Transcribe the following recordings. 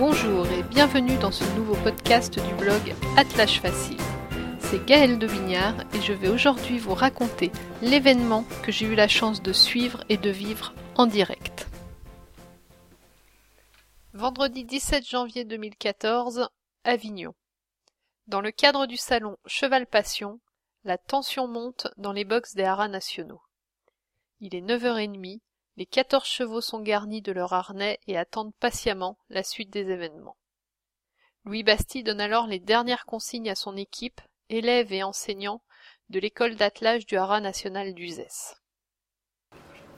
Bonjour et bienvenue dans ce nouveau podcast du blog Atlas Facile. C'est Gaëlle de Vignard et je vais aujourd'hui vous raconter l'événement que j'ai eu la chance de suivre et de vivre en direct. Vendredi 17 janvier 2014, Avignon. Dans le cadre du salon Cheval Passion, la tension monte dans les box des haras nationaux. Il est 9h30 les quatorze chevaux sont garnis de leur harnais et attendent patiemment la suite des événements. Louis Bastille donne alors les dernières consignes à son équipe, élèves et enseignants de l'école d'attelage du haras national d'Uzès.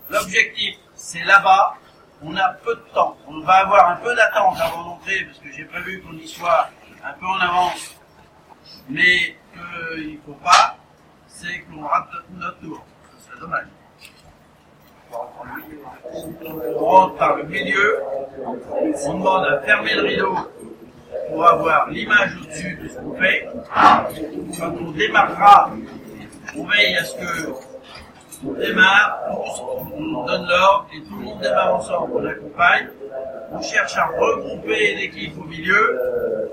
L'objectif, c'est là-bas. On a peu de temps. On va avoir un peu d'attente avant d'entrer, parce que j'ai prévu qu'on y soit un peu en avance. Mais qu'il ne faut pas, c'est qu'on rate notre tour. C'est dommage. On rentre le milieu, on demande à fermer le rideau pour avoir l'image au-dessus de ce qu'on fait. Quand on démarrera, on veille à ce que on démarre, on donne l'ordre et tout le monde démarre ensemble, on accompagne. On cherche à regrouper l'équipe au milieu,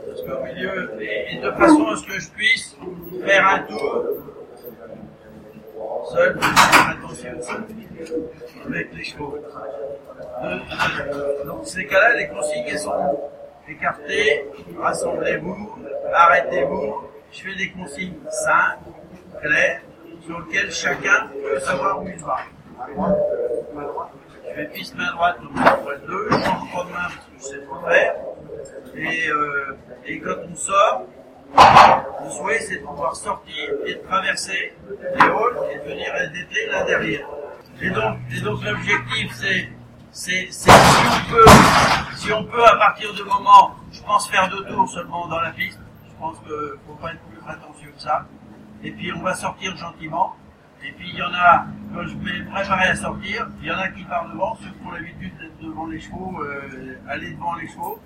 parce qu'au milieu, et, de façon à ce que je puisse faire un tour seul, attention avec les chevaux. Dans ces cas-là, les consignes sont écartées, rassemblez-vous, arrêtez-vous. Je fais des consignes simples, claires, sur lesquelles chacun peut savoir où il va. Je fais piste main droite, donc je 2, je change pas de main parce que je sais trop faire. Et, euh, et quand on sort, le souhait c'est de pouvoir sortir et de traverser les halls et de venir aider là derrière. Et donc, et donc l'objectif, c'est, c'est, si on peut, si on peut à partir du moment, je pense faire deux tours seulement dans la piste. Je pense qu'il faut pas être plus prétentieux que ça. Et puis on va sortir gentiment. Et puis il y en a, quand je vais préparer à sortir, il y en a qui partent devant, ceux qui ont l'habitude d'être devant les chevaux, euh, aller devant les chevaux.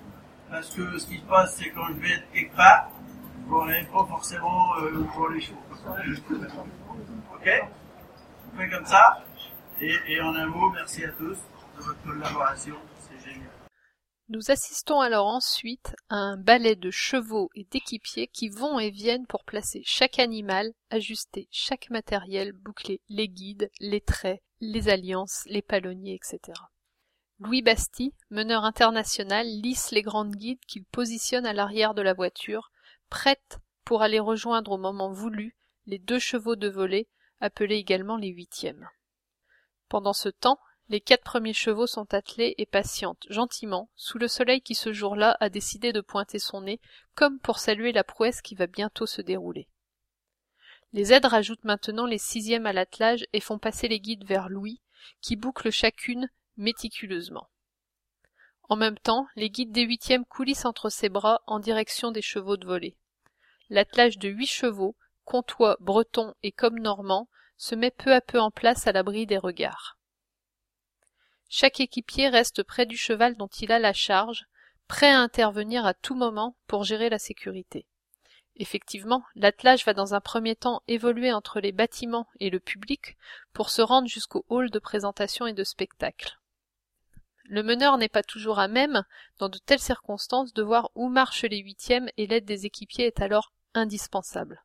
Parce que ce qui se passe, c'est quand je vais être quelque part, je n'aurai pas forcément euh, pour les chevaux. Ok? On fait comme ça et, en un mot, merci à tous de votre collaboration, c'est génial. Nous assistons alors ensuite à un ballet de chevaux et d'équipiers qui vont et viennent pour placer chaque animal, ajuster chaque matériel, boucler les guides, les traits, les alliances, les palonniers, etc. Louis Bastille, meneur international, lisse les grandes guides qu'il positionne à l'arrière de la voiture, prête pour aller rejoindre au moment voulu les deux chevaux de volée, appelés également les huitièmes. Pendant ce temps, les quatre premiers chevaux sont attelés et patientent gentiment sous le soleil qui ce jour-là a décidé de pointer son nez comme pour saluer la prouesse qui va bientôt se dérouler. Les aides rajoutent maintenant les sixièmes à l'attelage et font passer les guides vers Louis, qui boucle chacune méticuleusement. En même temps, les guides des huitièmes coulissent entre ses bras en direction des chevaux de volée. L'attelage de huit chevaux, comtois, bretons et comme normands, se met peu à peu en place à l'abri des regards. Chaque équipier reste près du cheval dont il a la charge, prêt à intervenir à tout moment pour gérer la sécurité. Effectivement, l'attelage va dans un premier temps évoluer entre les bâtiments et le public pour se rendre jusqu'au hall de présentation et de spectacle. Le meneur n'est pas toujours à même, dans de telles circonstances, de voir où marchent les huitièmes et l'aide des équipiers est alors indispensable.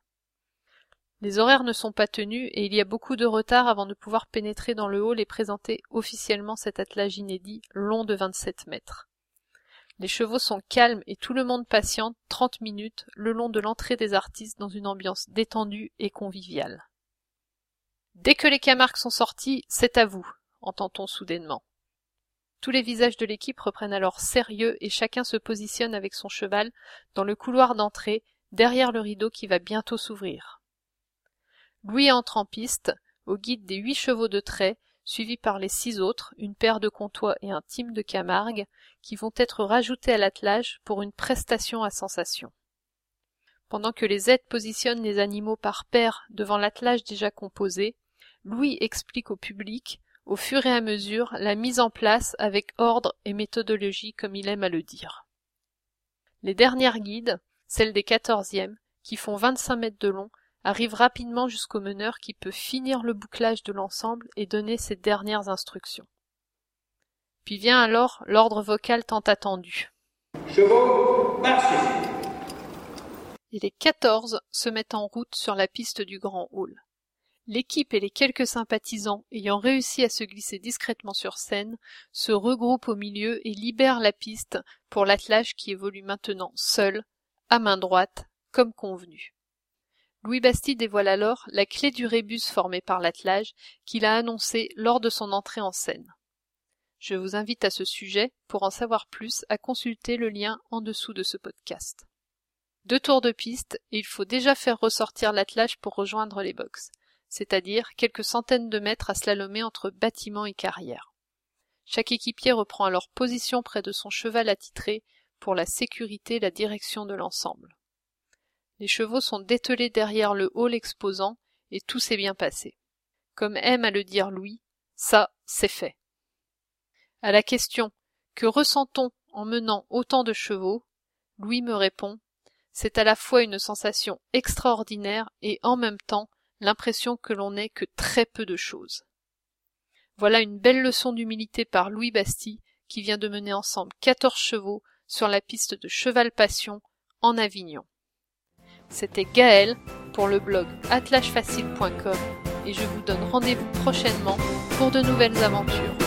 Les horaires ne sont pas tenus et il y a beaucoup de retard avant de pouvoir pénétrer dans le hall et présenter officiellement cet attelage inédit long de 27 mètres. Les chevaux sont calmes et tout le monde patiente trente minutes le long de l'entrée des artistes dans une ambiance détendue et conviviale. Dès que les camarques sont sortis, c'est à vous, entend-on soudainement. Tous les visages de l'équipe reprennent alors sérieux et chacun se positionne avec son cheval dans le couloir d'entrée, derrière le rideau qui va bientôt s'ouvrir. Louis entre en piste, au guide des huit chevaux de trait, suivi par les six autres, une paire de comtois et un team de Camargue, qui vont être rajoutés à l'attelage pour une prestation à sensation. Pendant que les aides positionnent les animaux par paire devant l'attelage déjà composé, Louis explique au public, au fur et à mesure, la mise en place avec ordre et méthodologie comme il aime à le dire. Les dernières guides, celles des quatorzièmes, qui font vingt-cinq mètres de long, arrive rapidement jusqu'au meneur qui peut finir le bouclage de l'ensemble et donner ses dernières instructions. Puis vient alors l'ordre vocal tant attendu. Chevaux, marchez Et les quatorze se mettent en route sur la piste du grand hall. L'équipe et les quelques sympathisants ayant réussi à se glisser discrètement sur scène se regroupent au milieu et libèrent la piste pour l'attelage qui évolue maintenant seul, à main droite, comme convenu. Louis Bastide dévoile alors la clé du rébus formé par l'attelage qu'il a annoncé lors de son entrée en scène. Je vous invite à ce sujet, pour en savoir plus, à consulter le lien en dessous de ce podcast. Deux tours de piste et il faut déjà faire ressortir l'attelage pour rejoindre les boxes c'est-à-dire quelques centaines de mètres à slalomer entre bâtiment et carrière. Chaque équipier reprend alors position près de son cheval attitré pour la sécurité et la direction de l'ensemble. Les chevaux sont dételés derrière le hall exposant et tout s'est bien passé. Comme aime à le dire Louis, ça, c'est fait. À la question Que ressent-on en menant autant de chevaux? Louis me répond C'est à la fois une sensation extraordinaire et en même temps l'impression que l'on n'est que très peu de choses. Voilà une belle leçon d'humilité par Louis Bastille qui vient de mener ensemble quatorze chevaux sur la piste de Cheval Passion en Avignon. C'était Gaël pour le blog attelagefacile.com et je vous donne rendez-vous prochainement pour de nouvelles aventures.